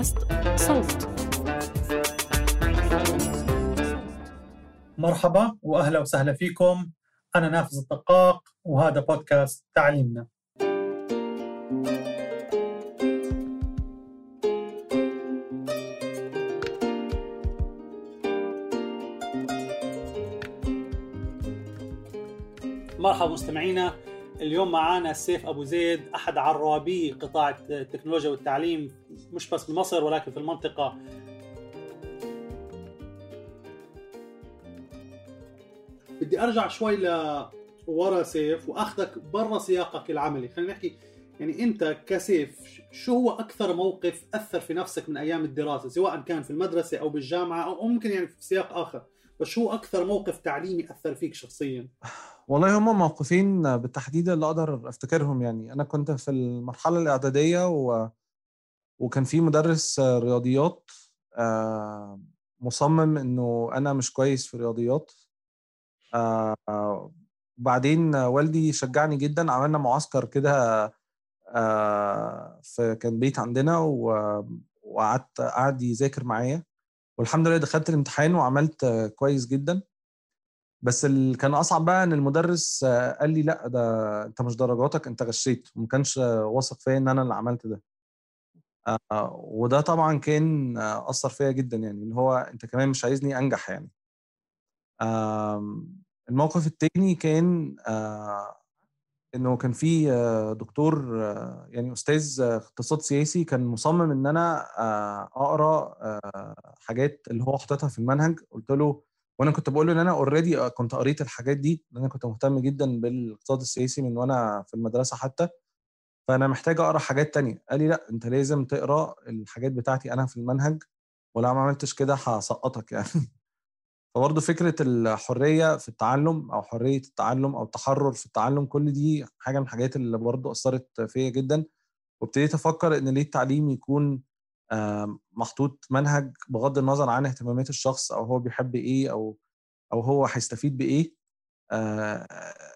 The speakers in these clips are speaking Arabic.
بودكاست صوت. مرحبا وأهلا وسهلا فيكم. أنا نافذ الدقاق وهذا بودكاست تعليمنا. مرحبا مستمعينا. اليوم معنا سيف أبو زيد أحد عرابي قطاع التكنولوجيا والتعليم مش بس بمصر ولكن في المنطقة. بدي أرجع شوي لورا سيف وأخذك برا سياقك العملي. خلينا نحكي يعني أنت كسيف شو هو أكثر موقف أثر في نفسك من أيام الدراسة؟ سواء كان في المدرسة أو بالجامعة أو ممكن يعني في سياق آخر. بس شو أكثر موقف تعليمي أثر فيك شخصيا؟ والله هم موقفين بالتحديد اللي أقدر أفتكرهم يعني. أنا كنت في المرحلة الإعدادية و... وكان في مدرس رياضيات آه، مصمم إنه أنا مش كويس في الرياضيات. آه، وبعدين والدي شجعني جدا عملنا معسكر كده آه، في كان بيت عندنا وقعدت قعد يذاكر معايا. والحمد لله دخلت الامتحان وعملت كويس جدا. بس اللي كان أصعب بقى إن المدرس قال لي لا ده أنت مش درجاتك أنت غشيت. وما كانش واثق فيا إن أنا اللي عملت ده. آه، وده طبعا كان أثر فيا جدا يعني إن هو أنت كمان مش عايزني أنجح يعني. الموقف التاني كان آه، إنه كان في آه، دكتور آه، يعني أستاذ آه، اقتصاد سياسي كان مصمم إن أنا أقرأ حاجات اللي هو حاططها في المنهج. قلت له وأنا كنت بقول له إن أنا اوريدي كنت قريت الحاجات دي لأن أنا كنت مهتم جدا بالاقتصاد السياسي من وأنا في المدرسة حتى. فأنا محتاج أقرأ حاجات تانية. قال لي لا أنت لازم تقرأ الحاجات بتاعتي أنا في المنهج ولو ما عملتش كده هسقطك يعني. فبرضه فكرة الحرية في التعلم أو حرية التعلم أو التحرر في التعلم كل دي حاجة من الحاجات اللي برضه أثرت فيا جدا. وابتديت أفكر إن ليه التعليم يكون محطوط منهج بغض النظر عن اهتمامات الشخص أو هو بيحب إيه أو أو هو هيستفيد بإيه. آه،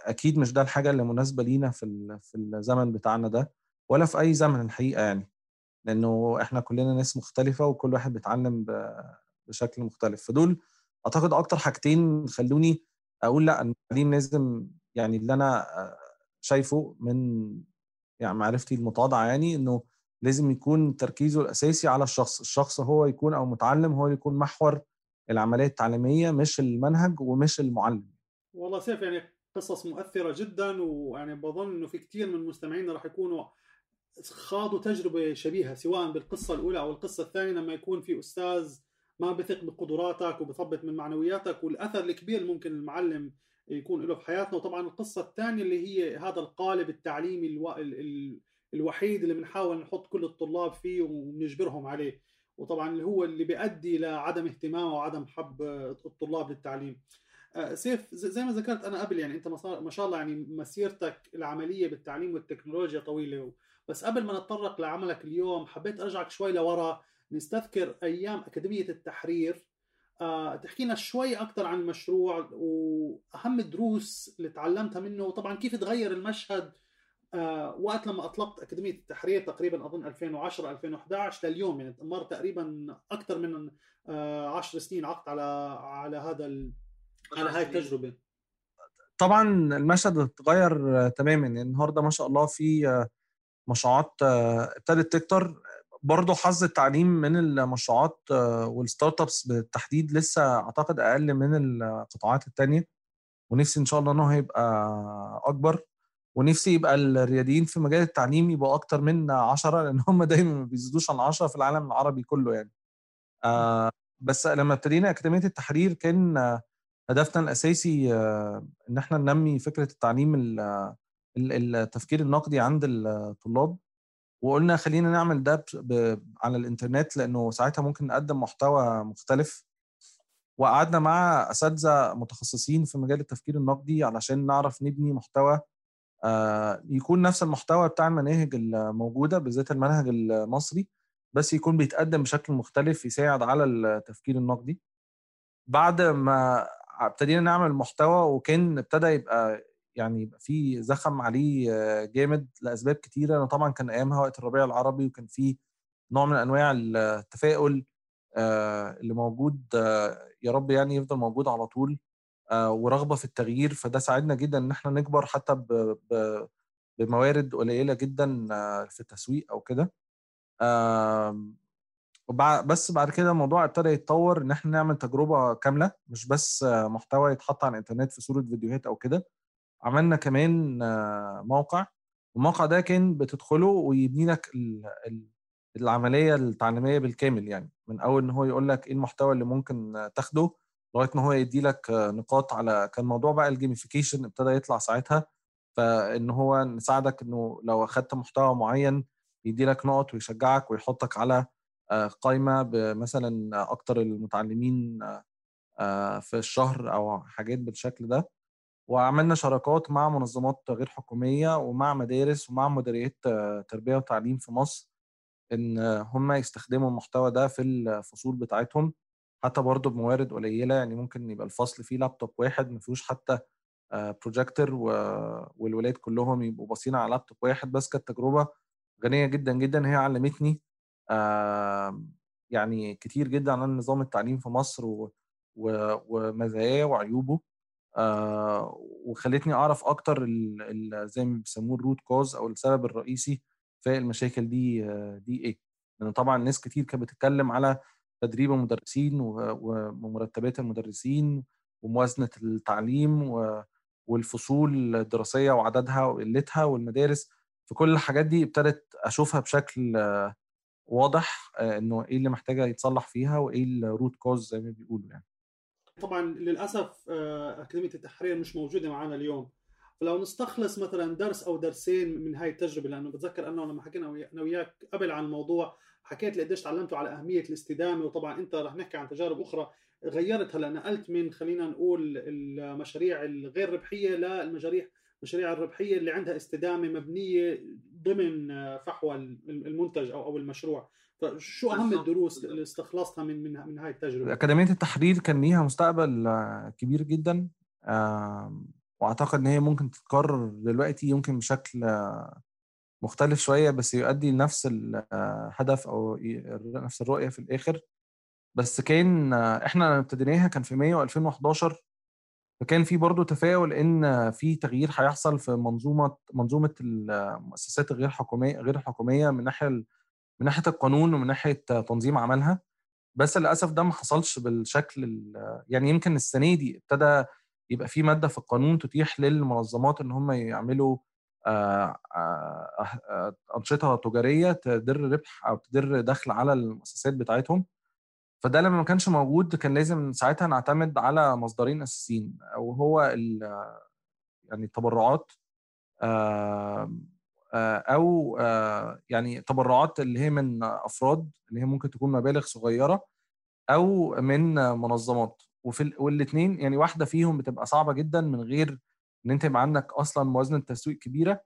أكيد مش ده الحاجة اللي مناسبة لينا في في الزمن بتاعنا ده ولا في أي زمن الحقيقة يعني. لأنه إحنا كلنا ناس مختلفة وكل واحد بيتعلم بشكل مختلف. فدول أعتقد أكتر حاجتين خلوني أقول لأ التعليم لازم يعني اللي أنا شايفه من يعني معرفتي المتواضعة يعني إنه لازم يكون تركيزه الأساسي على الشخص الشخص هو يكون أو متعلم هو يكون محور العملية التعليمية مش المنهج ومش المعلم. والله سيف يعني قصص مؤثرة جدا ويعني بظن إنه في كثير من مستمعينا راح يكونوا خاضوا تجربة شبيهة سواء بالقصة الأولى أو القصة الثانية لما يكون في أستاذ ما بثق بقدراتك وبثبت من معنوياتك والأثر الكبير اللي ممكن المعلم يكون له في حياتنا. وطبعا القصة الثانية اللي هي هذا القالب التعليمي ألو... ال... ال... الوحيد اللي بنحاول نحط كل الطلاب فيه ونجبرهم عليه. وطبعا اللي هو اللي بيؤدي لعدم اهتمام وعدم حب الطلاب للتعليم. آه، سيف زي ما ذكرت أنا قبل يعني أنت ما شاء الله يعني مسيرتك العملية بالتعليم والتكنولوجيا طويلة. بس قبل ما نتطرق لعملك اليوم حبيت أرجعك شوي لورا. نستذكر أيام أكاديمية التحرير. آه، تحكي لنا شوي أكثر عن المشروع وأهم الدروس اللي تعلمتها منه. وطبعا كيف تغير المشهد؟ آه، وقت لما أطلقت أكاديمية التحرير تقريبا أظن 2010 2011 لليوم يعني مر تقريبا أكثر من 10 سنين. عقد على على هذا ال... على هاي التجربة. طبعا المشهد اتغير آه، تماما. يعني النهارده ما شاء الله في آه، مشروعات آه، ابتدت تكتر. برضه حظ التعليم من المشروعات آه، والستارت ابس بالتحديد لسه أعتقد أقل من القطاعات التانية. ونفسي إن شاء الله انه هيبقى أكبر. ونفسي يبقى الرياديين في مجال التعليم يبقوا أكتر من عشرة لأن هم دايما ما بيزيدوش عن عشرة في العالم العربي كله يعني. آه بس لما ابتدينا أكاديمية التحرير كان هدفنا الأساسي آه، إن إحنا ننمي فكرة التعليم ال- ال- التفكير النقدي عند الطلاب. وقلنا خلينا نعمل ده ب- على الإنترنت لأنه ساعتها ممكن نقدم محتوى مختلف. وقعدنا مع أساتذة متخصصين في مجال التفكير النقدي علشان نعرف نبني محتوى آه، يكون نفس المحتوى بتاع المناهج الموجودة بالذات المنهج المصري بس يكون بيتقدم بشكل مختلف يساعد على التفكير النقدي. بعد ما ابتدينا نعمل محتوى وكان ابتدى يبقى يعني يبقى في زخم عليه آه، جامد لأسباب كتيرة. لأنه طبعا كان أيامها وقت الربيع العربي وكان في نوع من أنواع التفاؤل اللي موجود يا رب يعني يفضل موجود على طول ورغبة في التغيير. فده ساعدنا جدا إن إحنا نكبر حتى بموارد قليلة جدا في التسويق أو كده. بس بعد كده الموضوع ابتدى يتطور إن إحنا نعمل تجربة كاملة مش بس محتوى يتحط على الإنترنت في صورة فيديوهات أو كده. عملنا كمان موقع. الموقع ده كان بتدخله ويبني لك العملية التعليمية بالكامل يعني. من أول إن هو يقول لك إيه المحتوى اللي ممكن تاخده لغاية ما هو يدي لك نقاط على كان موضوع بقى الجيميفيكيشن ابتدى يطلع ساعتها. فإن هو نساعدك إنه لو أخدت محتوى معين يدي لك نقط ويشجعك ويحطك على قائمه بمثلا أكتر المتعلمين في الشهر أو حاجات بالشكل ده. وعملنا شراكات مع منظمات غير حكومية ومع مدارس ومع مديريات تربية وتعليم في مصر إن هم يستخدموا المحتوى ده في الفصول بتاعتهم حتى برضه بموارد قليلة يعني ممكن يبقى الفصل فيه لابتوب واحد ما فيهوش حتى بروجيكتور والولاد كلهم يبقوا باصين على لابتوب واحد. بس كانت تجربة غنية جدا جدا هي علمتني يعني كتير جدا عن نظام التعليم في مصر ومزاياه وعيوبه. وخلتني أعرف أكتر زي ما بيسموه ال root cause أو السبب الرئيسي في المشاكل دي دي إيه؟ لأن طبعا ناس كتير كانت بتتكلم على تدريب المدرسين ومرتبات المدرسين وموازنة التعليم والفصول الدراسية وعددها وقلتها والمدارس. في كل الحاجات دي ابتدت أشوفها بشكل واضح إنه إيه اللي محتاجة يتصلح فيها وإيه ال root cause زي ما بيقولوا يعني. طبعا للأسف أكاديمية التحرير مش موجودة معنا اليوم. فلو نستخلص مثلا درس أو درسين من هاي التجربة لأنه بتذكر أنه لما حكينا أنا وياك قبل عن الموضوع حكيت قديش تعلمتوا على أهمية الاستدامة وطبعا أنت رح نحكي عن تجارب أخرى غيرت هلا نقلت من خلينا نقول المشاريع الغير ربحية للمشاريع المشاريع الربحية اللي عندها استدامة مبنية ضمن فحوى المنتج أو أو المشروع. فشو أهم الدروس اللي استخلصتها من من من هاي التجربة؟ أكاديمية التحرير كان ليها مستقبل كبير جدا. وأعتقد إن هي ممكن تتكرر دلوقتي يمكن بشكل مختلف شوية بس يؤدي لنفس الهدف أو نفس الرؤية في الآخر. بس كان إحنا لما ابتديناها كان في مايو 2011 فكان في برضه تفاؤل إن في تغيير هيحصل في منظومه منظومة المؤسسات الغير حكوميه غير الحكوميه من ناحية من ناحية القانون ومن ناحية تنظيم عملها بس للأسف ده ما حصلش بالشكل يعني يمكن السنة دي ابتدى يبقى في مادة في القانون تتيح للمنظمات إن هم يعملوا أنشطة تجارية تدر ربح أو تدر دخل على المؤسسات بتاعتهم. فده لما ما كانش موجود كان لازم ساعتها نعتمد على مصدرين أساسيين أو هو يعني التبرعات أو يعني تبرعات اللي هي من أفراد اللي هي ممكن تكون مبالغ صغيرة أو من منظمات. وفي والاثنين يعني واحدة فيهم بتبقى صعبة جدا من غير إن أنت يبقى عندك أصلا موازنة تسويق كبيرة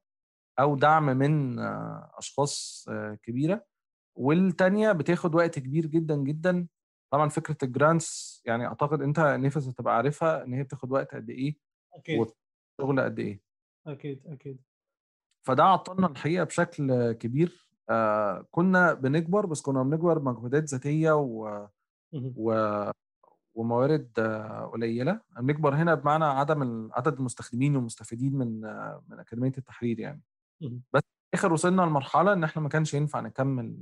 أو دعم من أشخاص كبيرة. والتانية بتاخد وقت كبير جدا جدا. طبعا فكرة الجرانتس يعني أعتقد أنت نفس هتبقى عارفها إن هي بتاخد وقت قد إيه أكيد. وشغل قد إيه. أكيد أكيد. فده عطلنا الحقيقة بشكل كبير. آه كنا بنكبر بس كنا بنكبر بمجهودات ذاتية و... و... وموارد قليلة. بنكبر هنا بمعنى عدم عدد المستخدمين والمستفيدين من من أكاديمية التحرير يعني. بس في الآخر وصلنا لمرحلة إن إحنا ما كانش ينفع نكمل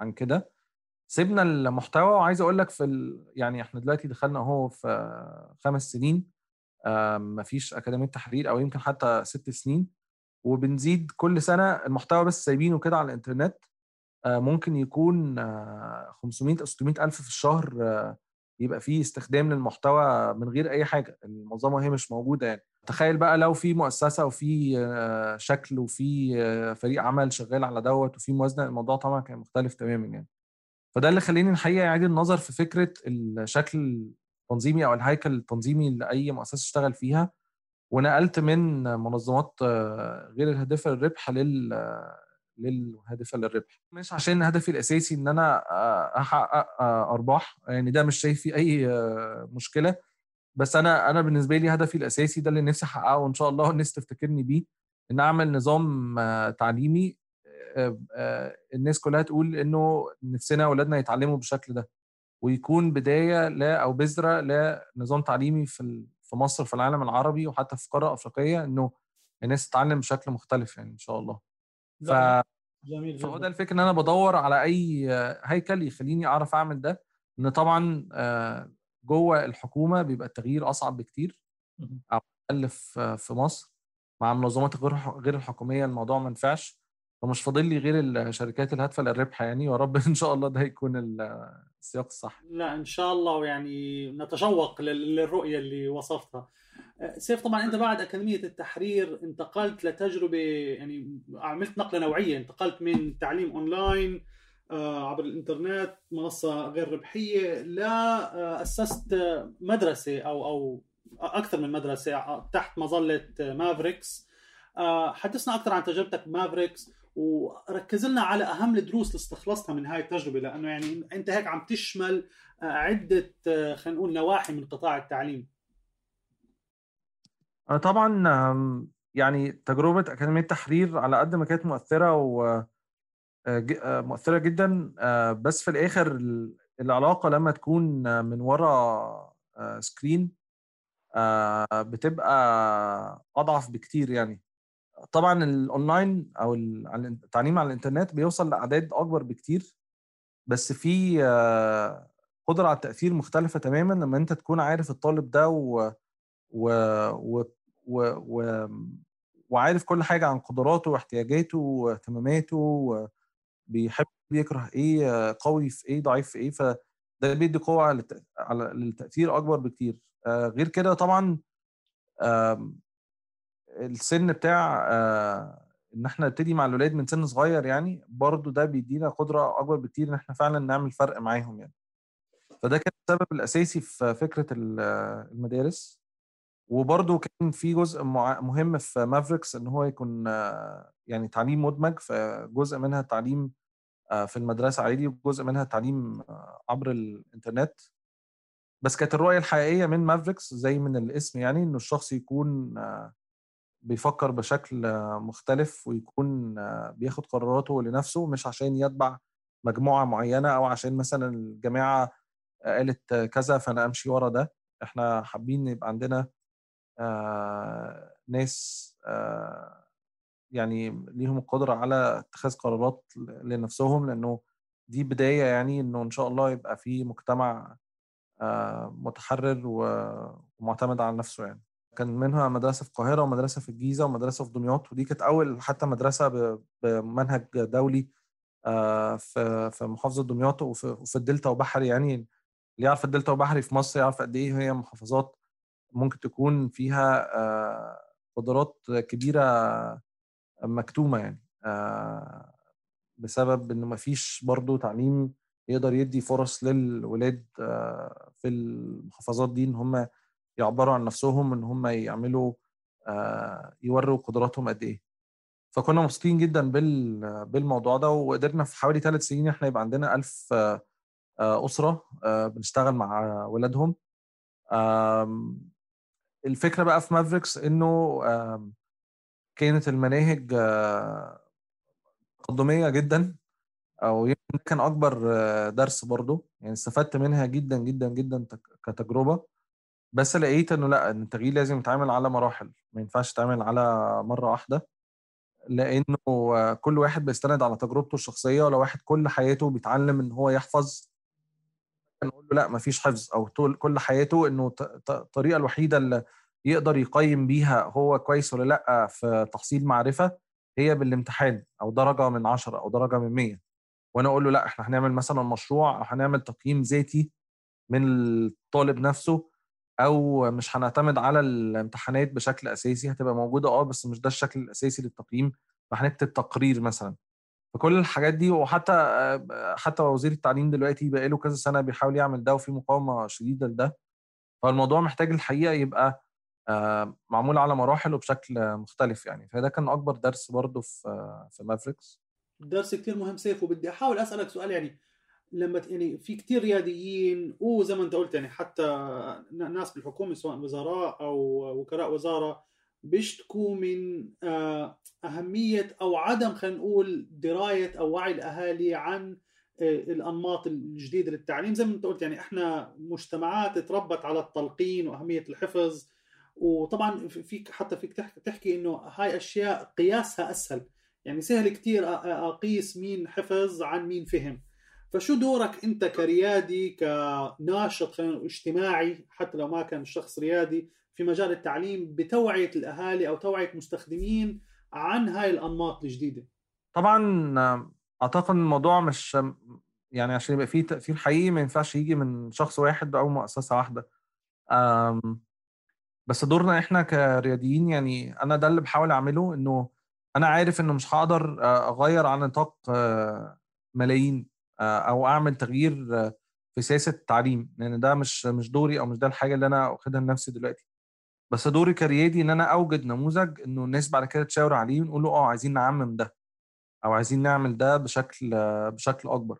عن كده. سيبنا المحتوى وعايز أقول لك في ال... يعني إحنا دلوقتي دخلنا أهو في خمس سنين. ما فيش أكاديمية تحرير أو يمكن حتى ست سنين. وبنزيد كل سنة المحتوى بس سايبينه كده على الإنترنت. ممكن يكون 500 أو 600 ألف في الشهر يبقى فيه استخدام للمحتوى من غير أي حاجة. المنظمة هي مش موجودة يعني. تخيل بقى لو في مؤسسة وفي شكل وفي فريق عمل شغال على دوت وفي موازنة الموضوع طبعا كان مختلف تماما يعني. فده اللي خليني الحقيقة اعيد النظر في فكرة الشكل التنظيمي أو الهيكل التنظيمي لأي مؤسسة اشتغل فيها. ونقلت من منظمات غير الهادفه للربح لل للهادفه للربح مش عشان هدفي الأساسي إن أنا أحقق أرباح يعني ده مش شايف فيه أي مشكلة. بس أنا أنا بالنسبة لي هدفي الأساسي ده اللي نفسي أحققه وإن شاء الله الناس تفتكرني بيه إن أعمل نظام تعليمي آه، آه، الناس كلها تقول إنه نفسنا اولادنا يتعلموا بالشكل ده ويكون بداية لا أو بذرة لنظام تعليمي في في مصر في العالم العربي وحتى في القاره الافريقيه إنه الناس تتعلم بشكل مختلف يعني إن شاء الله. ف جميل فهو ده الفكرة إن أنا بدور على أي هيكل يخليني أعرف أعمل ده إن طبعا جوه الحكومة بيبقى التغيير أصعب بكتير. أو أقل في مصر. مع المنظمات غير الحكومية الموضوع ما نفعش فمش فاضل لي غير الشركات الهادفة للربح يعني. ويا رب إن شاء الله ده يكون السياق الصح. لا إن شاء الله ويعني نتشوق للرؤية اللي وصفتها. سيف طبعا أنت بعد أكاديمية التحرير انتقلت لتجربة يعني عملت نقلة نوعية انتقلت من تعليم أونلاين آه، عبر الإنترنت منصة غير ربحية لا أسست مدرسة أو أو أكثر من مدرسة تحت مظلة Mavericks. حدثنا أكثر عن تجربتك Mavericks وركز لنا على أهم الدروس اللي استخلصتها من هاي التجربة لأنه يعني أنت هيك عم تشمل آه، عدة آه، خلينا نقول نواحي من قطاع التعليم. طبعا يعني تجربة أكاديمية التحرير على قد ما كانت مؤثرة و مؤثرة جدا بس في الآخر العلاقة لما تكون من وراء سكرين بتبقى أضعف بكتير يعني. طبعا الاونلاين أو التعليم على الإنترنت بيوصل لأعداد أكبر بكتير بس في قدرة على التأثير مختلفة تماما لما أنت تكون عارف الطالب ده و و و و, و وعارف كل حاجة عن قدراته واحتياجاته واهتماماته بيحب يكره إيه قوي في إيه ضعيف في إيه فده بيدي قوة للتأثير أكبر بكتير. غير كده طبعا السن بتاع آه، إن إحنا نبتدي مع الولاد من سن صغير يعني برضو ده بيدينا قدرة أكبر بكتير إن إحنا فعلا نعمل فرق معاهم يعني. فده كان السبب الأساسي في فكرة المدارس. وبرضو كان في جزء مهم في مافريكس إن هو يكون آه، يعني تعليم مدمج. فجزء منها تعليم آه، في المدرسة عادي وجزء منها تعليم عبر الإنترنت. بس كانت الرؤية الحقيقية من مافريكس زي من الاسم يعني إنه الشخص يكون بيفكر بشكل مختلف ويكون بياخد قراراته لنفسه مش عشان يتبع مجموعة معينة أو عشان مثلا الجماعة قالت كذا فأنا أمشي ورا ده. إحنا حابين يبقى عندنا ناس يعني ليهم القدرة على اتخاذ قرارات لنفسهم لأنه دي بداية يعني إنه إن شاء الله يبقى في مجتمع متحرر ومعتمد على نفسه يعني. كان منها مدرسة في القاهرة ومدرسة في الجيزة ومدرسة في دمياط ودي كانت أول حتى مدرسة بمنهج دولي آه، في في محافظة دمياط وفي الدلتا وبحري. يعني اللي يعرف الدلتا وبحري في مصر يعرف قد إيه هي محافظات ممكن تكون فيها آه، قدرات كبيرة مكتومة يعني آه، بسبب انه ما فيش برضه تعليم يقدر يدي فرص للولاد في المحافظات دي إن هم يعبروا عن نفسهم إن هم يعملوا آه، يوروا قدراتهم قد إيه. فكنا مبسوطين جدا بالموضوع ده وقدرنا في حوالي ثلاث سنين إحنا يبقى عندنا ألف آه، أسرة آه، بنشتغل مع ولادهم. الفكرة بقى في مافريكس إنه كانت المناهج تقدمية جدا أو يمكن كان أكبر درس برضه يعني استفدت منها جدا جدا جدا كتجربة. بس لقيت إنه لأ إن التغيير لازم يتعامل على مراحل ما ينفعش يتعامل على مرة واحدة. لأنه كل واحد بيستند على تجربته الشخصية ولو واحد كل حياته بيتعلم إن هو يحفظ نقول له لأ ما فيش حفظ. أو كل حياته إنه الطريقة الوحيدة اللي يقدر يقيم بيها هو كويس ولا لأ في تحصيل معرفة هي بالامتحان أو درجة من 10 أو درجة من 100 وأنا أقول له لأ إحنا هنعمل مثلا مشروع أو هنعمل تقييم ذاتي من الطالب نفسه أو مش هنعتمد على الامتحانات بشكل أساسي هتبقى موجودة آه بس مش ده الشكل الأساسي للتقييم. فهنكتب تقرير مثلا. فكل الحاجات دي وحتى حتى وزير التعليم دلوقتي بقى له كذا سنة بيحاول يعمل ده وفي مقاومة شديدة لده. فالموضوع محتاج الحقيقة يبقى آه، معمول على مراحل وبشكل مختلف يعني. فده كان أكبر درس برضه في في مافريكس درس كثير مهم سيف وبدي أحاول أسألك سؤال يعني لما يعني في كثير رياديين وزي ما انت قلت يعني حتى ناس بالحكومة سواء وزراء أو وكلاء وزارة بيشتكوا من آه، أهمية أو عدم خلينا نقول دراية أو وعي الأهالي عن آه، الأنماط الجديدة للتعليم. زي ما انت قلت يعني إحنا مجتمعات تربت على التلقين وأهمية الحفظ. وطبعا فيك حتى فيك تحكي إنه هاي أشياء قياسها أسهل. يعني سهل كتير أقيس مين حفظ عن مين فهم. فشو دورك انت كريادي كناشط خلينا اجتماعي حتى لو ما كان شخص ريادي في مجال التعليم بتوعية الأهالي أو توعية مستخدمين عن هاي الأنماط الجديدة؟ طبعا أعتقد الموضوع مش يعني عشان يبقى فيه تاثير حقيقي ما ينفعش يجي من شخص واحد أو مؤسسة واحدة. بس دورنا إحنا كرياديين يعني أنا ده اللي بحاول أعمله إنه أنا عارف إنه مش هقدر أغير على نطاق ملايين. أو أعمل تغيير في سياسة التعليم. لأن ده مش مش دوري أو مش ده الحاجة اللي أنا واخدها لنفسي دلوقتي. بس دوري كريادي إن أنا أوجد نموذج إنه الناس بعد كده تشاور عليه ونقول له آه عايزين نعمم ده. أو عايزين نعمل ده بشكل بشكل أكبر.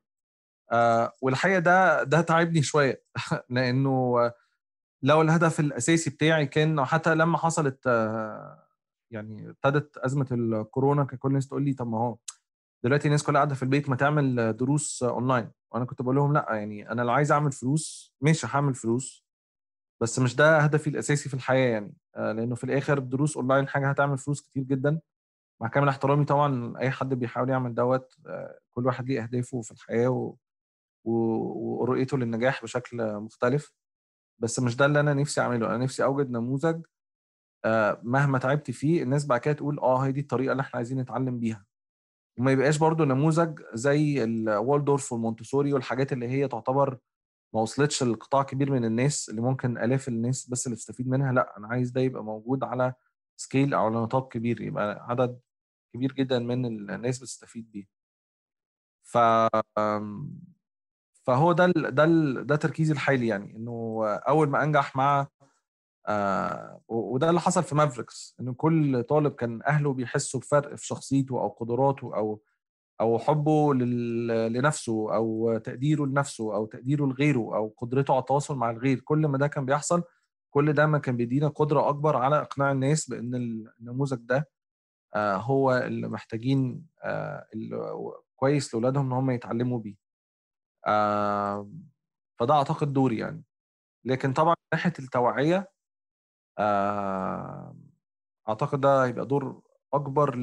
والحقيقة ده ده تعبني شوية. لأنه لو الهدف الأساسي بتاعي كان حتى لما حصلت يعني ابتدت أزمة الكورونا كان كل الناس تقول لي طب ما هو دلوقتي الناس كلها قاعدة في البيت ما تعمل دروس اونلاين وأنا كنت بقول لهم لا يعني أنا لو عايز أعمل فلوس ماشي هعمل فلوس بس مش ده هدفي الأساسي في الحياة يعني. لأنه في الآخر دروس اونلاين حاجة هتعمل فلوس كتير جدا. مع كامل احترامي طبعا أي حد بيحاول يعمل دوت كل واحد ليه أهدافه في الحياة و... ورؤيته للنجاح بشكل مختلف. بس مش ده اللي أنا نفسي أعمله. أنا نفسي أوجد نموذج مهما تعبت فيه الناس بعد كده تقول آه هي دي الطريقة اللي إحنا عايزين نتعلم بيها. وما يبقاش برضو نموذج زي ال Waldorf وال Montessori والحاجات اللي هي تعتبر ما وصلتش لقطاع كبير من الناس اللي ممكن ألاف الناس بس اللي تستفيد منها. لا أنا عايز ده يبقى موجود على scale أو على نطاق كبير يبقى عدد كبير جدا من الناس بتستفيد بيه. ف فهو ده ده ده تركيزي الحالي يعني إنه أول ما أنجح مع آه وده اللي حصل في Mavericks إن كل طالب كان أهله بيحسوا بفرق في شخصيته أو قدراته أو أو حبه لنفسه أو تقديره لنفسه أو تقديره لغيره أو قدرته على التواصل مع الغير. كل ما ده كان بيحصل كل ده ما كان بيدينا قدرة أكبر على إقناع الناس بإن النموذج ده آه هو اللي محتاجين آه كويس لأولادهم إن هم يتعلموا بيه. آه فده أعتقد دوري يعني. لكن طبعا من ناحية التوعية أعتقد ده هيبقى دور أكبر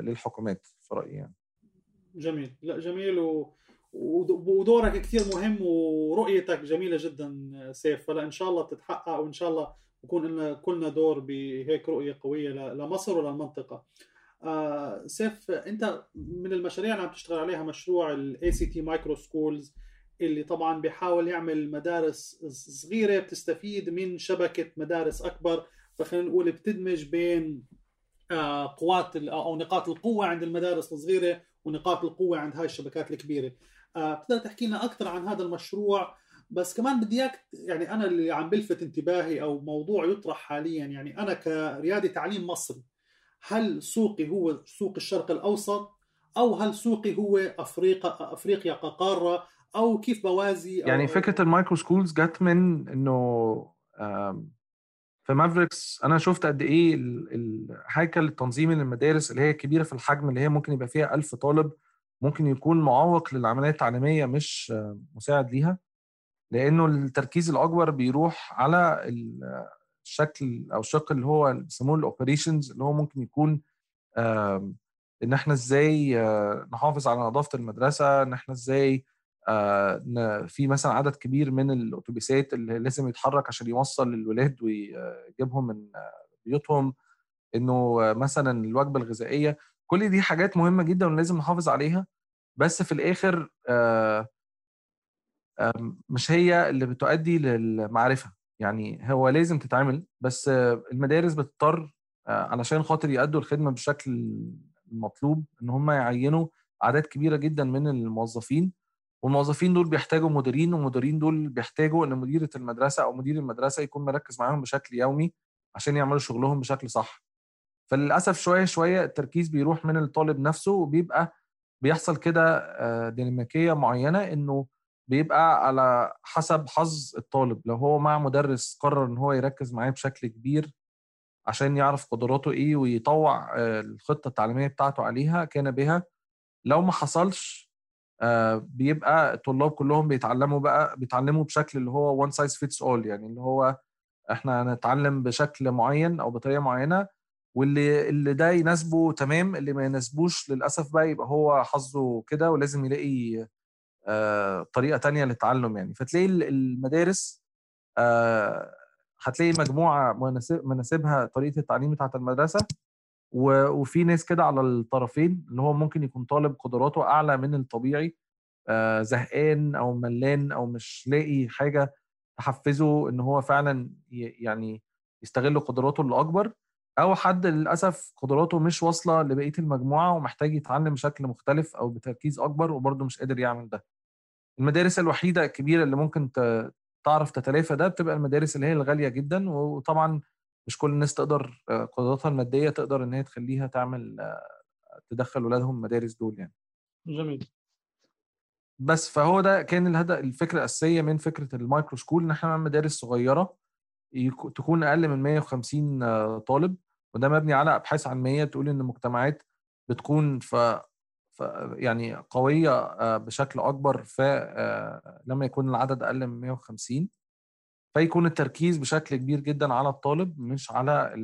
للحكومات في رأيي يعني. جميل. لا جميل و... ودورك كثير مهم ورؤيتك جميلة جدا سيف. فلا إن شاء الله تتحقق وإن شاء الله يكون لنا كلنا دور بهيك رؤية قوية لمصر وللمنطقه. آه سيف أنت من المشاريع اللي عم تشتغل عليها مشروع ال ICT micro schools اللي طبعا بيحاول يعمل مدارس صغيرة بتستفيد من شبكة مدارس أكبر. فخلينا نقول بتدمج بين آه قوات أو نقاط القوة عند المدارس الصغيرة ونقاط القوة عند هاي الشبكات الكبيرة. آه بتقدر تحكي لنا أكثر عن هذا المشروع؟ بس كمان بدي إياك يعني أنا اللي عم بلفت انتباهي أو موضوع يطرح حاليا يعني أنا كريادي تعليم مصري هل سوقي هو سوق الشرق الأوسط أو هل سوقي هو أفريقيا أفريقيا كقارة؟ أو كيف بوازي أو يعني فكرة ال micro schools جت من إنه في Mavericks أنا شفت قد إيه الهيكل التنظيمي للمدارس اللي هي كبيرة في الحجم اللي هي ممكن يبقى فيها ألف طالب ممكن يكون معوق للعملية التعليمية مش مساعد ليها لأنه التركيز الأكبر بيروح على الشكل أو الشق اللي هو بيسموه ال operations اللي هو ممكن يكون إن إحنا إزاي نحافظ على نظافة المدرسة إن إحنا إزاي في مثلا عدد كبير من الأتوبيسات اللي لازم يتحرك عشان يوصل الولاد ويجيبهم من بيوتهم إنه مثلا الوجبة الغذائية كل دي حاجات مهمة جدا ولازم نحافظ عليها. بس في الآخر مش هي اللي بتؤدي للمعرفة. يعني هو لازم تتعمل بس المدارس بتضطر علشان خاطر يأدوا الخدمة بالشكل المطلوب إن هم يعينوا اعداد كبيرة جدا من الموظفين. والموظفين دول بيحتاجوا مديرين والمديرين دول بيحتاجوا إن مديرة المدرسة أو مدير المدرسة يكون مركز معاهم بشكل يومي عشان يعملوا شغلهم بشكل صح. فللأسف شوية شوية التركيز بيروح من الطالب نفسه وبيبقى بيحصل كده ديناميكية معينة إنه بيبقى على حسب حظ الطالب. لو هو مع مدرس قرر إن هو يركز معاه بشكل كبير عشان يعرف قدراته إيه ويطوع الخطة التعليمية بتاعته عليها كان بها. لو ما حصلش بيبقى الطلاب كلهم بيتعلموا بقى بيتعلموا بشكل اللي هو one size fits all يعني اللي هو إحنا هنتعلم بشكل معين أو بطريقة معينة واللي اللي ده يناسبه تمام اللي ما يناسبوش للأسف بقى يبقى هو حظه كده ولازم يلاقي آه طريقة تانية للتعلم يعني. فتلاقي المدارس آه هتلاقي مجموعة مناسب مناسبها طريقة التعليم بتاعت المدرسة وفي ناس كده على الطرفين اللي هو ممكن يكون طالب قدراته أعلى من الطبيعي آه زهقان أو ملان أو مش لاقي حاجة تحفزه إن هو فعلا يعني يستغل قدراته اللي اكبر أو حد للأسف قدراته مش واصلة لبقية المجموعة ومحتاج يتعلم بشكل مختلف أو بتركيز أكبر وبرضه مش قادر يعمل ده. المدارس الوحيدة الكبيرة اللي ممكن تعرف تتلافى ده بتبقى المدارس اللي هي الغالية جدا وطبعا مش كل الناس تقدر قدراتها المادية تقدر إن هي تخليها تعمل تدخل ولادهم المدارس دول يعني. جميل. بس فهو ده كان الهدف الفكرة الأساسية من فكرة ال micro school إن إحنا نعمل مدارس صغيرة تكون أقل من 150 طالب وده مبني على أبحاث علمية تقول إن المجتمعات بتكون ف يعني قوية بشكل أكبر ف لما يكون العدد أقل من 150 فيكون التركيز بشكل كبير جدا على الطالب مش على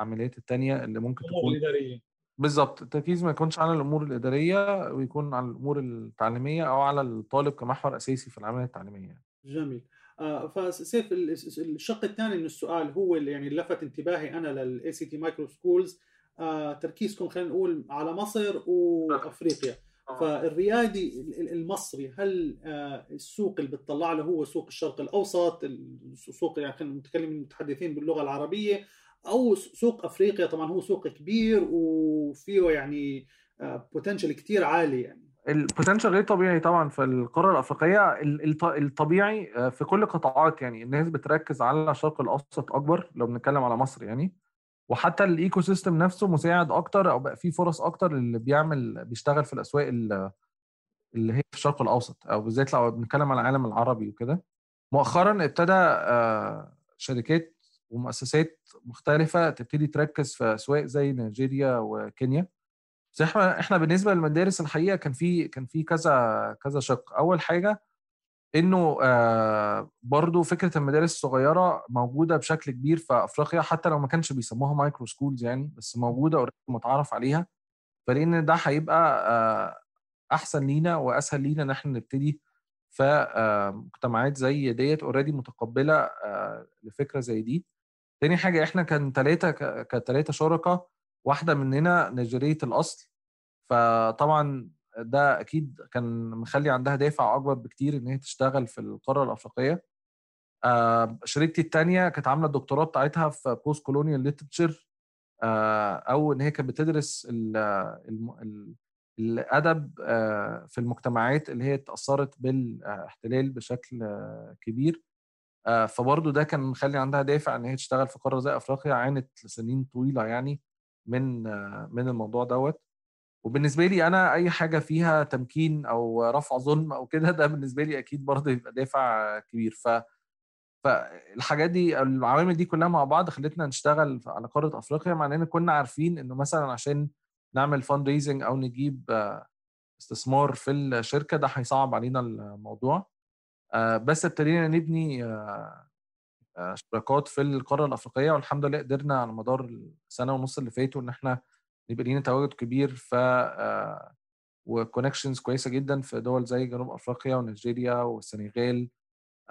العمليات التانية اللي ممكن تكون الإدارية. بالظبط التركيز ما يكونش على الأمور الإدارية ويكون على الأمور التعليمية أو على الطالب كمحور أساسي في العملية التعليمية. جميل. آه فسيف الشق الثاني من السؤال هو اللي يعني لفت انتباهي أنا للاي سي تي micro schools تركيزكم خلينا نقول على مصر وأفريقيا. فالريادي المصري هل آه السوق اللي بتطلع له هو سوق الشرق الأوسط السوق يعني خلينا نتكلم المتحدثين باللغة العربية أو سوق أفريقيا؟ طبعا هو سوق كبير وفيه يعني بوتنشل كتير عالي يعني. البوتنشال غير طبيعي طبعا في القارة الأفريقية. الطبيعي في كل قطاعات يعني الناس بتركز على الشرق الأوسط أكبر لو بنتكلم على مصر يعني. وحتى ال ecosystem نفسه مساعد أكتر أو بقى فيه فرص أكتر اللي بيعمل بيشتغل في الأسواق اللي هي في الشرق الأوسط أو بالذات لو بنتكلم على العالم العربي وكده. مؤخرا ابتدى شركات ومؤسسات مختلفة تبتدي تركز في أسواق زي نيجيريا وكينيا. بس إحنا إحنا بالنسبة للمدارس الحقيقة كان في كان في كذا كذا شق. أول حاجة إنه آه برضو فكرة المدارس الصغيرة موجودة بشكل كبير في أفريقيا حتى لو ما كانش بيسموها micro schools يعني بس موجودة already متعارف عليها. فلأن ده هيبقى آه أحسن لينا وأسهل لينا إن إحنا نبتدي في آه مجتمعات زي ديت already متقبلة لفكرة زي دي. تاني حاجة إحنا كان ثلاثة كثلاثه شركاء واحدة مننا نيجيريه الأصل. فطبعا ده أكيد كان مخلي عندها دافع أكبر بكتير إن هي تشتغل في القارة الأفريقية. آه شريكتي الثانية كانت عاملة الدكتوراه بتاعتها في postcolonial literature أو إن هي كانت بتدرس ال ال الأدب آه في المجتمعات اللي هي اتأثرت بالاحتلال بشكل كبير. آه فبرضه ده كان مخلي عندها دافع إن هي تشتغل في قارة زي أفريقيا عانت لسنين طويلة يعني من من الموضوع دوت. وبالنسبة لي أنا أي حاجة فيها تمكين أو رفع ظلم أو كده ده بالنسبة لي أكيد برضه يبقى دافع كبير. ف فالحاجات دي العوامل دي كلها مع بعض خلتنا نشتغل على قارة أفريقيا مع اننا كنا عارفين إنه مثلا عشان نعمل fundraising أو نجيب استثمار في الشركة ده هيصعب علينا الموضوع. بس ابتدينا نبني شراكات في القارة الأفريقية والحمد لله قدرنا على مدار السنة ونص اللي فاتوا إن إحنا يبقى لينا تواجد كبير ف و connections كويسة جدا في دول زي جنوب أفريقيا ونيجيريا والسنغال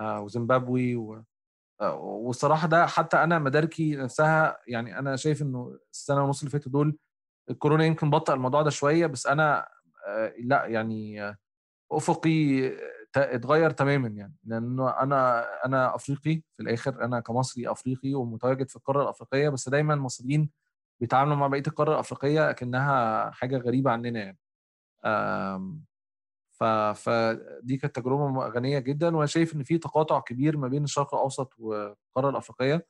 وزيمبابوي و... والصراحه ده حتى أنا مداركي نفسها يعني أنا شايف إنه السنة ونص اللي فاتوا دول الكورونا يمكن بطأ الموضوع ده شوية بس أنا لأ يعني أفقي اتغير تماما يعني لأنه أنا أنا أفريقي في الآخر أنا كمصري أفريقي ومتواجد في القارة الأفريقية بس دايما المصريين بيتعاملوا مع بقية القارة الأفريقية كأنها حاجة غريبة عننا يعني. ف فدي كانت تجربة غنية جدا وأنا شايف إن في تقاطع كبير ما بين الشرق الأوسط والقارة الأفريقية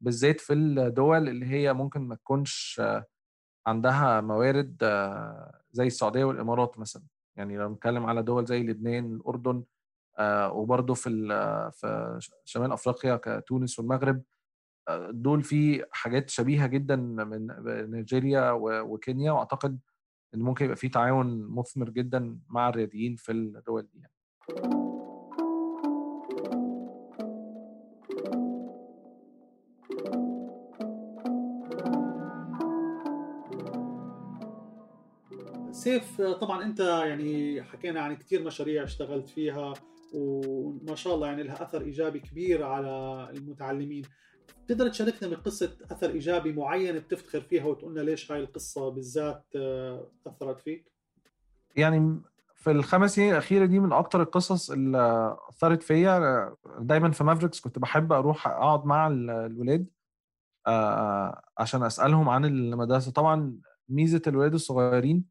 بالذات في الدول اللي هي ممكن ما تكونش عندها موارد زي السعودية والإمارات مثلا. يعني لو نتكلم على دول زي لبنان الأردن وبرضه في في شمال أفريقيا كتونس والمغرب دول في حاجات شبيهة جدا من نيجيريا وكينيا وأعتقد إن ممكن يبقى في تعاون مثمر جدا مع الرياضيين في الدول دي يعني. سيف طبعا أنت يعني حكينا عن كثير مشاريع اشتغلت فيها وما شاء الله يعني لها أثر إيجابي كبير على المتعلمين تقدر تشاركنا من قصة أثر إيجابي معين بتفتخر فيها وتقول لنا ليش هاي القصة بالذات آه، أثرت فيك؟ يعني في الخمس سنين الأخيرة دي من أكتر القصص اللي أثرت فيا دايما في مافريكس كنت بحب أروح أقعد مع الولاد آه، عشان أسألهم عن المدرسة. طبعا ميزة الولاد الصغيرين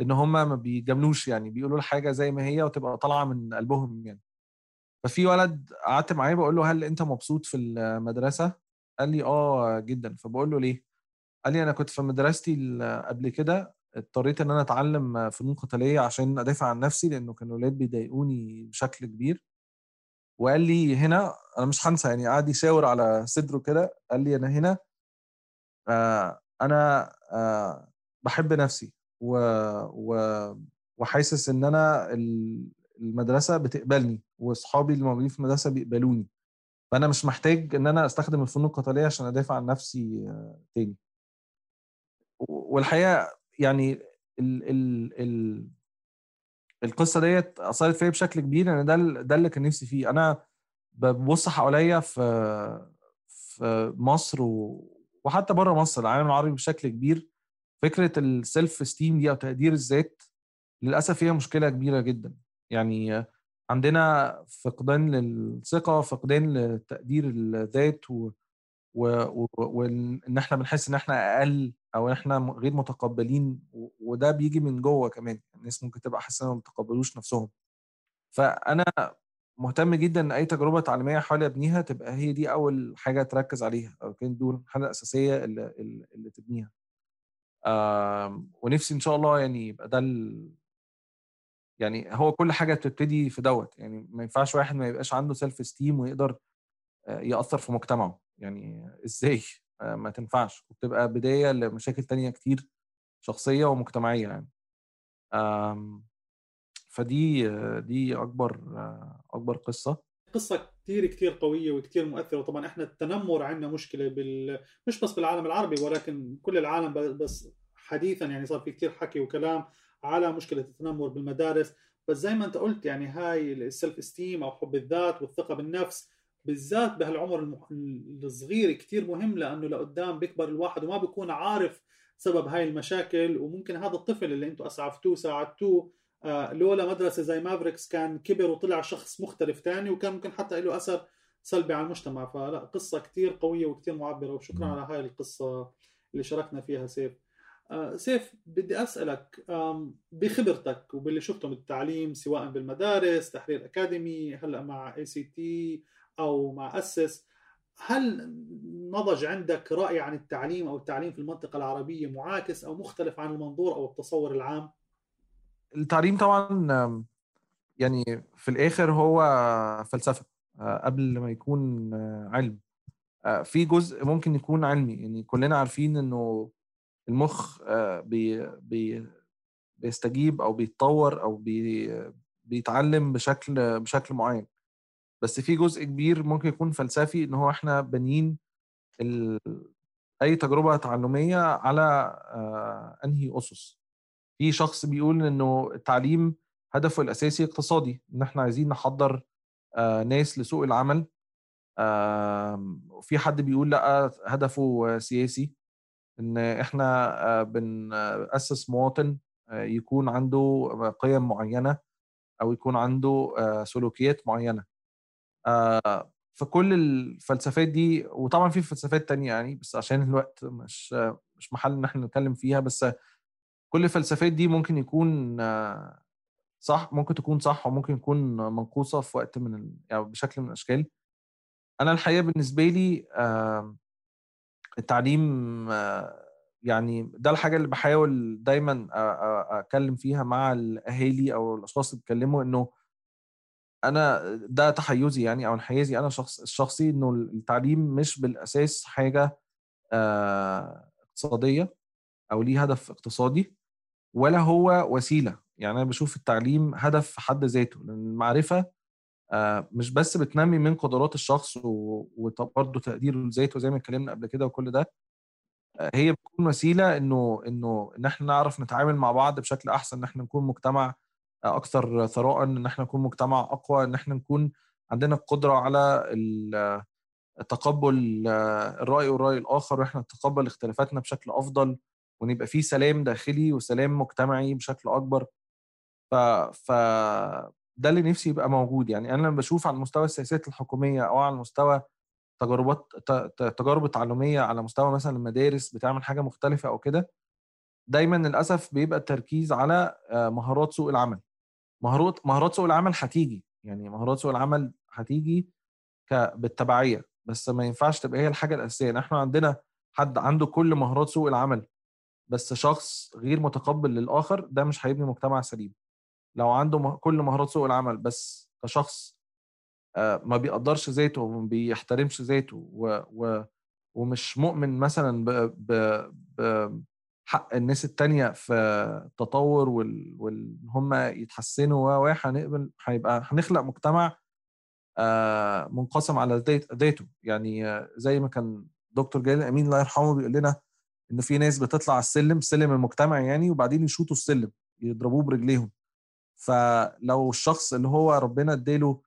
إن هم ما بيجاملوش يعني بيقولوا الحاجة زي ما هي وتبقى طالعة من قلبهم يعني. ففي ولد قعدت معاه بقول له هل انت مبسوط في المدرسة؟ قال لي آه جدا. فبقول له ليه؟ قال لي أنا كنت في مدرستي قبل كده اضطريت إن أنا أتعلم فنون قتالية عشان أدافع عن نفسي لأنه كانوا الولاد بيضايقوني بشكل كبير. وقال لي هنا أنا مش هنسى يعني قعد يشاور على صدره كده قال لي أنا هنا آه أنا آه بحب نفسي و... وحاسس إن أنا المدرسة بتقبلني وأصحابي اللي موجودين في المدرسة بيقبلوني. فأنا مش محتاج إن أنا أستخدم الفنون القتالية عشان أدافع عن نفسي تاني. والحقيقة يعني ال ال ال القصة ديت أثرت فيا بشكل كبير لأن ده ده اللي كان نفسي فيه. أنا ببص حواليا في في مصر. وحتى بره مصر العالم العربي بشكل كبير. فكرة ال self-esteem دي أو تقدير الذات للأسف هي مشكلة كبيرة جدا. يعني عندنا فقدان للثقة فقدان لتقدير الذات و... وان. إحنا بنحس إن إحنا أقل أو إحنا غير متقبلين. وده بيجي من جوه كمان الناس ممكن تبقى حاسة إنهم ما بيتقبلوش نفسهم فأنا مهتم جدا إن أي تجربة تعليمية حاولي أبنيها تبقى هي دي أول حاجة تركز عليها أو كان دول الحاجة الأساسية اللي, اللي تبنيها ونفسي إن شاء الله يعني يبقى ده. يعني هو كل حاجة بتبتدي في دوت يعني ما ينفعش واحد ما يبقاش عنده self-esteem ويقدر آه، يأثر في مجتمعه. يعني إزاي؟ آه، ما تنفعش. وبتبقى بداية لمشاكل تانية كتير شخصية ومجتمعية يعني. فدي دي أكبر أكبر قصة. قصة كثير كثير قوية وكثير مؤثرة. وطبعا إحنا التنمر عندنا مشكلة بال مش بس بالعالم العربي ولكن كل العالم بس حديثا يعني صار في كثير حكي وكلام. على مشكلة التنمر بالمدارس. بس زي ما انت قلت يعني هاي السلف استيم أو حب الذات والثقة بالنفس بالذات بهالعمر الصغير كثير مهم لأنه لقدام بيكبر الواحد وما بيكون عارف سبب هاي المشاكل. وممكن هذا الطفل اللي أنتم أسعفتوه ساعدتوه آه، لولا مدرسة زي Mavericks كان كبر وطلع شخص مختلف ثاني وكان ممكن حتى له أثر سلبي على المجتمع. فلا قصة كثير قوية وكثير معبرة وشكرا على هاي القصة اللي شاركنا فيها سيف. سيف بدي أسألك بخبرتك وباللي شفته من التعليم سواء بالمدارس تحرير Academy هلأ مع اي سي تي أو مع أسس هل نضج عندك رأي عن التعليم أو التعليم في المنطقة العربية معاكس أو مختلف عن المنظور أو التصور العام؟ التعليم طبعا يعني في الآخر هو فلسفة آه، قبل ما يكون علم آه، في جزء ممكن يكون علمي يعني كلنا عارفين إنه المخ آه، بي بي بيستجيب أو بيتطور أو بي بيتعلم بشكل بشكل معين. بس في جزء كبير ممكن يكون فلسفي إن هو إحنا بانيين أي تجربة تعلمية على أنهي أسس. في شخص بيقول إنه التعليم هدفه الأساسي اقتصادي إن إحنا عايزين نحضر آه، ناس لسوق العمل. وفي حد بيقول لأ هدفه سياسي. إن إحنا آه، بنأسس مواطن آه، يكون عنده قيم معينة أو يكون عنده سلوكيات معينة فكل الفلسفات دي وطبعا في فلسفات تانية يعني بس عشان الوقت مش مش محل إن إحنا نتكلم فيها بس كل الفلسفات دي ممكن يكون صح ممكن تكون صح وممكن يكون منقوصة في وقت من. يعني بشكل من الأشكال أنا الحقيقة بالنسبة لي التعليم يعني ده الحاجة اللي بحاول دايما أتكلم فيها مع الأهالي أو الأشخاص اللي بيتكلموا إنه أنا ده تحيزي يعني أو انحيازي أنا شخص الشخصي إنه التعليم مش بالأساس حاجة آه، اقتصادية أو ليه هدف اقتصادي ولا هو وسيلة. يعني أنا بشوف التعليم هدف في حد ذاته لأن المعرفة آه، مش بس بتنمي من قدرات الشخص وبرضه تقديره لذاته زي ما اتكلمنا قبل كده وكل ده آه، هي بتكون وسيلة إنه إنه إن إحنا نعرف نتعامل مع بعض بشكل أحسن إن إحنا نكون مجتمع أكثر ثراء إن إحنا نكون مجتمع أقوى إن إحنا نكون عندنا القدرة على تقبل الرأي والرأي الآخر وإحنا نتقبل اختلافاتنا بشكل أفضل وإن يبقى في سلام داخلي وسلام مجتمعي بشكل أكبر. ف ف ده اللي نفسي يبقى موجود. يعني أنا لما بشوف على مستوى السياسات الحكومية أو على مستوى تجربات تجارب التعلميه على مستوى مثلا المدارس بتعمل حاجة مختلفة أو كده دايما للأسف بيبقى التركيز على آه، مهارات سوق العمل. مهارات مهارات سوق العمل هتيجي. يعني مهارات سوق العمل هتيجي بالتبعية. بس ما ينفعش تبقى هي الحاجة الأساسية. يعني إحنا عندنا حد عنده كل مهارات سوق العمل بس شخص غير متقبل للآخر ده مش هيبني مجتمع سليم. لو عنده كل مهارات سوق العمل بس كشخص آه، ما بيقدرش ذاته وما بيحترمش ذاته و و ومش مؤمن مثلا بحق الناس التانية في التطور وان هم يتحسنوا و هنقبل هيبقى هنخلق مجتمع آه، منقسم على ذاته يعني زي ما كان دكتور جلال امين الله يرحمه بيقول لنا إن في ناس بتطلع على السلم سلم المجتمع يعني وبعدين يشوطوا السلم يضربوه برجليهم. فلو الشخص اللي هو ربنا اداله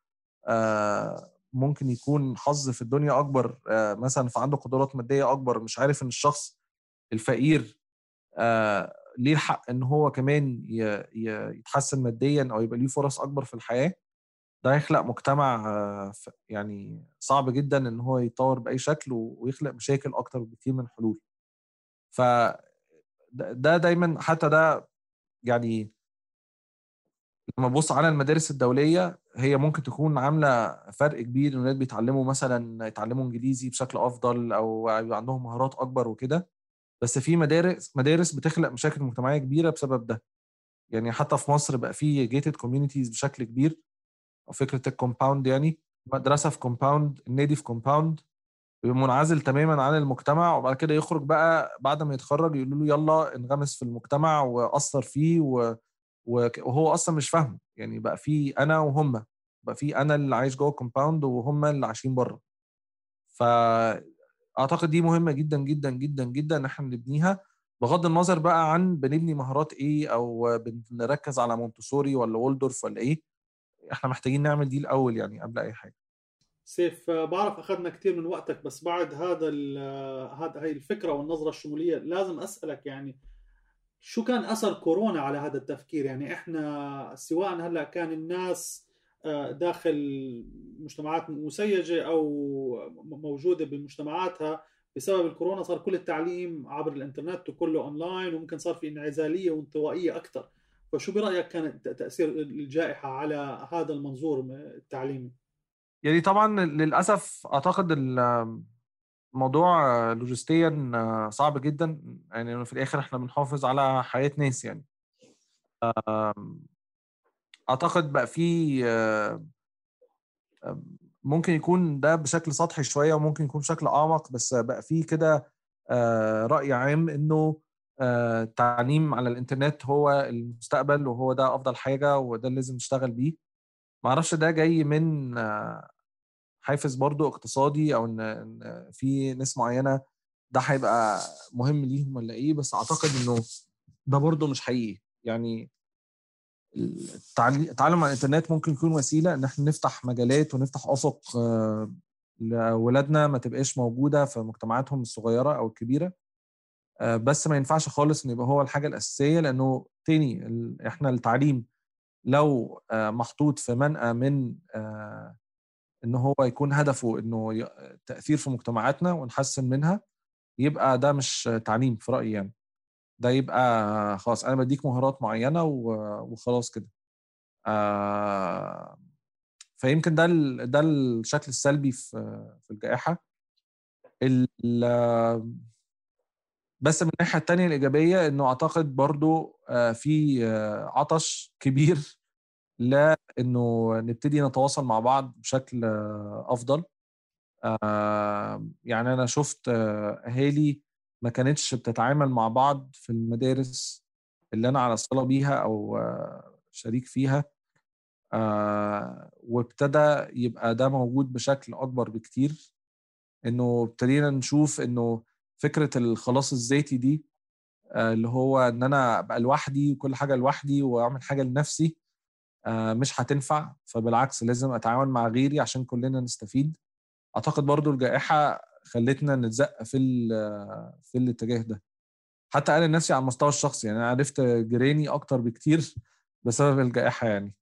آه، ممكن يكون حظ في الدنيا أكبر آه، مثلا فعنده قدرات مادية أكبر مش عارف إن الشخص الفقير ليه الحق إن هو كمان يتحسن ماديا أو يبقى ليه فرص أكبر في الحياة؟ ده هيخلق مجتمع يعني صعب جدا إن هو يتطور بأي شكل ويخلق مشاكل أكتر بكتير من حلول. ف ده دايما حتى ده يعني لما ابص على المدارس الدولية هي ممكن تكون عاملة فرق كبير الولاد بيتعلموا مثلا يتعلموا إنجليزي بشكل أفضل أو يبقى عندهم مهارات أكبر وكده. بس في مدارس مدارس بتخلق مشاكل مجتمعية كبيرة بسبب ده. يعني حتى في مصر بقى في gated communities بشكل كبير. أو فكره ال compound يعني مدرسة في compound النادي في compound منعزل تماما عن المجتمع وبعد كده يخرج بقى بعد ما يتخرج يقولوا له يلا انغمس في المجتمع وأثر فيه و... وهو أصلا مش فاهمه. يعني بقى في أنا وهم. بقى في أنا اللي عايش جوه ال compound وهم اللي عايشين بره. فاعتقد دي مهمة جدا جدا جدا جدا إن إحنا نبنيها. بغض النظر بقى عن بنبني مهارات إيه أو بنركز على مونتسوري ولا Waldorf ولا إيه. إحنا محتاجين نعمل دي الأول يعني قبل أي حاجة. سيف بعرف أخذنا كثير من وقتك بس بعد هذا هذا هي الفكرة والنظرة الشمولية لازم أسألك يعني شو كان أثر كورونا على هذا التفكير؟ يعني إحنا سواء هلأ كان الناس آه، داخل مجتمعات مسيجة أو موجودة بمجتمعاتها بسبب الكورونا صار كل التعليم عبر الإنترنت وكله أونلاين وممكن صار في انعزالية وانطوائية أكثر فشو برأيك كان تأثير الجائحة على هذا المنظور التعليمي؟ يعني طبعا للأسف أعتقد الموضوع لوجستيا صعب جدا يعني في الآخر إحنا بنحافظ على حياة ناس يعني. أعتقد بقى في ممكن يكون ده بشكل سطحي شوية وممكن يكون بشكل أعمق بس بقى في كده رأي عام إنه التعليم على الإنترنت هو المستقبل وهو ده أفضل حاجة وده اللي لازم نشتغل بيه. معرفش ده جاي من حافز برضو اقتصادي أو ان في ناس معينة ده هيبقى مهم ليهم ولا إيه؟ بس أعتقد إنه ده برضو مش حقيقي. يعني التعلم على الإنترنت ممكن يكون وسيلة إن إحنا نفتح مجالات ونفتح أفق آه، لأولادنا ما تبقاش موجودة في مجتمعاتهم الصغيرة أو الكبيرة. آه، بس ما ينفعش خالص إن يبقى هو الحاجة الأساسية لأنه تاني إحنا التعليم لو آه، محطوط في منأى من إن هو يكون هدفه إنه تأثير في مجتمعاتنا ونحسن منها يبقى ده مش تعليم في رأيي يعني. ده يبقى خلاص أنا بديك مهارات معينة وخلاص كده. فيمكن ده ده الشكل السلبي في في الجائحة. بس من الناحية الثانية الإيجابية إنه أعتقد برضو في عطش كبير إنه نبتدي نتواصل مع بعض بشكل أفضل. يعني أنا شفت اهالي ما كانتش بتتعامل مع بعض في المدارس اللي أنا على صله بيها أو شريك فيها. وابتدى يبقى ده موجود بشكل أكبر بكتير. إنه ابتدينا نشوف إنه فكرة الخلاص الذاتي دي اللي هو إن أنا أبقى لوحدي وكل حاجة لوحدي وأعمل حاجة لنفسي مش هتنفع فبالعكس لازم أتعاون مع غيري عشان كلنا نستفيد. أعتقد برضو الجائحة خلتنا نتزق في في الاتجاه ده. حتى أنا نفسي على المستوى الشخصي يعني أنا عرفت جيراني أكتر بكتير بسبب الجائحة يعني.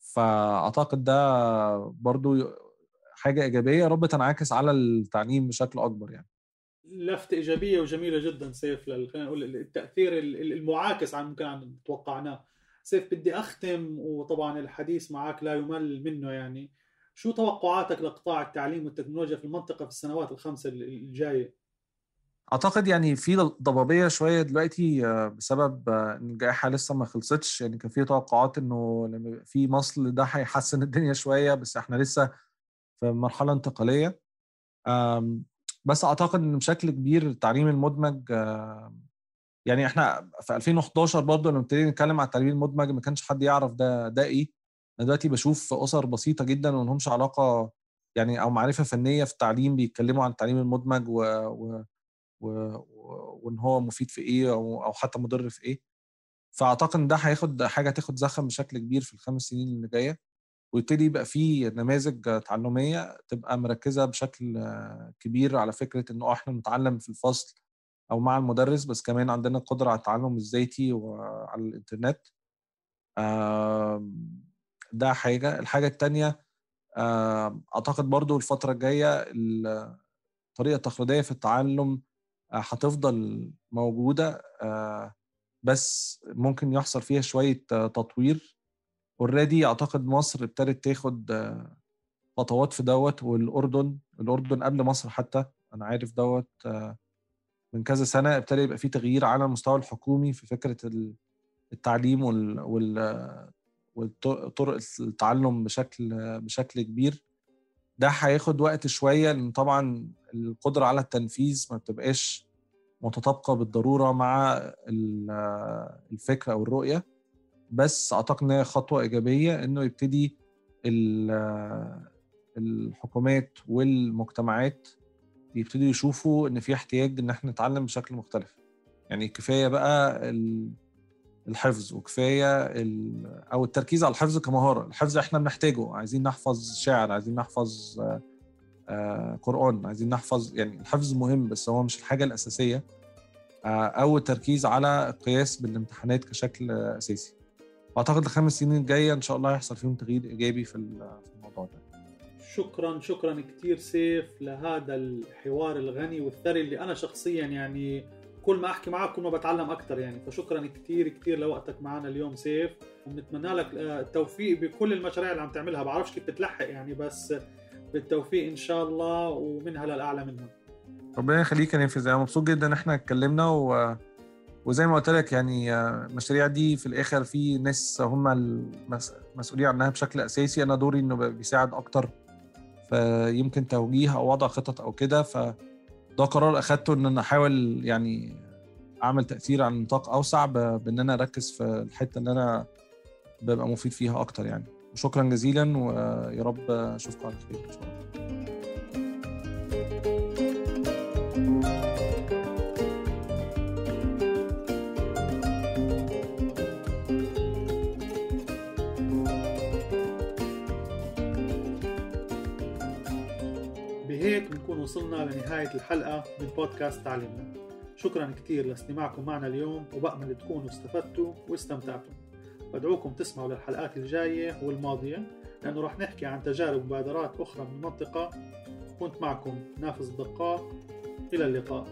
فأعتقد ده برضو حاجة إيجابية يا رب تنعكس على التعليم بشكل أكبر يعني. لفتة إيجابية وجميلة جدا سيف خلينا نقول التأثير المعاكس عن ممكن عن توقعناه. سيف بدي أختم وطبعا الحديث معك لا يمل منه يعني. شو توقعاتك لقطاع التعليم والتكنولوجيا في المنطقة في السنوات الخمسة الجاية؟ أعتقد يعني في ضبابية شوية دلوقتي بسبب إن الجائحة لسه ما خلصتش. يعني كان في توقعات إنه لما في مصل ده هيحسن الدنيا شوية بس إحنا لسه في مرحلة انتقالية. بس أعتقد إن بشكل كبير التعليم المدمج يعني إحنا في 2011 برضه لما ابتدينا نتكلم على التعليم المدمج ما كانش حد يعرف ده ده إيه. أنا دلوقتي بشوف أسر بسيطة جدا وما لهمش علاقة يعني أو معرفة فنية في التعليم بيتكلموا عن التعليم المدمج و, و... و... وإن هو مفيد في إيه أو أو حتى مضر في إيه. فأعتقد إن ده هياخد حاجة تاخد زخم بشكل كبير في الخمس سنين اللي جاية. ويبتدي يبقى في نماذج تعلمية تبقى مركزة بشكل كبير على فكرة إنه إحنا نتعلم في الفصل أو مع المدرس بس كمان عندنا قدره على التعلم الذاتي وعلى الإنترنت. ده حاجة. الحاجة الثانية أعتقد برضو الفترة الجاية الطريقة التقليدية في التعلم هتفضل موجودة. بس ممكن يحصل فيها شوية تطوير. اوريدي أعتقد مصر ابتدت تاخد خطوات في دوت والأردن الأردن قبل مصر حتى أنا عارف دوت من كذا سنة ابتدى يبقى في تغيير على المستوى الحكومي في فكرة التعليم وال, وال وطرق التعلم بشكل بشكل كبير. ده هياخد وقت شوية لأن طبعا القدرة على التنفيذ ما بتبقاش متطابقة بالضرورة مع الفكرة أو الرؤية. بس أعتقد إن هي خطوة إيجابية إنه يبتدي الحكومات والمجتمعات يبتدوا يشوفوا إن في احتياج إن إحنا نتعلم بشكل مختلف. يعني كفاية بقى الحفظ وكفاية أو التركيز على الحفظ كمهارة. الحفظ إحنا بنحتاجه. عايزين نحفظ شعر عايزين نحفظ قرآن عايزين نحفظ يعني الحفظ مهم بس هو مش الحاجة الأساسية أو التركيز على القياس بالامتحانات كشكل أساسي. واعتقد الخمس سنين الجاية إن شاء الله هيحصل فيهم تغيير إيجابي في الموضوع ده. شكرا شكرا كثير سيف لهذا الحوار الغني والثري اللي أنا شخصيا يعني كل ما أحكي معك كل ما بتعلم أكثر يعني. فشكرا كثير كثير لوقتك معنا اليوم سيف. وبنتمنى لك التوفيق بكل المشاريع اللي عم تعملها. بعرفش كيف بتلحق يعني بس بالتوفيق إن شاء الله ومنها للاعلى منها. ربنا يخليك يا نافذ أنا مبسوط جدا إن إحنا اتكلمنا و... وزي ما قلت لك يعني المشاريع دي في الآخر في ناس هم المسؤولين عنها بشكل أساسي. أنا دوري إنه بيساعد أكتر. فيمكن توجيه أو وضع خطط أو كده فده قرار أخدته إن أنا أحاول يعني أعمل تأثير على نطاق أوسع بإن أنا أركز في الحتة اللي أنا ببقى مفيد فيها أكتر يعني. وشكرا جزيلا ويا رب أشوفكم على خير إن شاء الله. بنكون وصلنا لنهاية الحلقة من بودكاست تعليمنا. شكرا كثير لاستماعكم معنا اليوم وبأمل تكونوا استفدتوا واستمتعتوا. بدعوكم تسمعوا للحلقات الجاية والماضية لأنه رح نحكي عن تجارب ومبادرات أخرى من المنطقة كنت معكم نافذ الدقاق إلى اللقاء.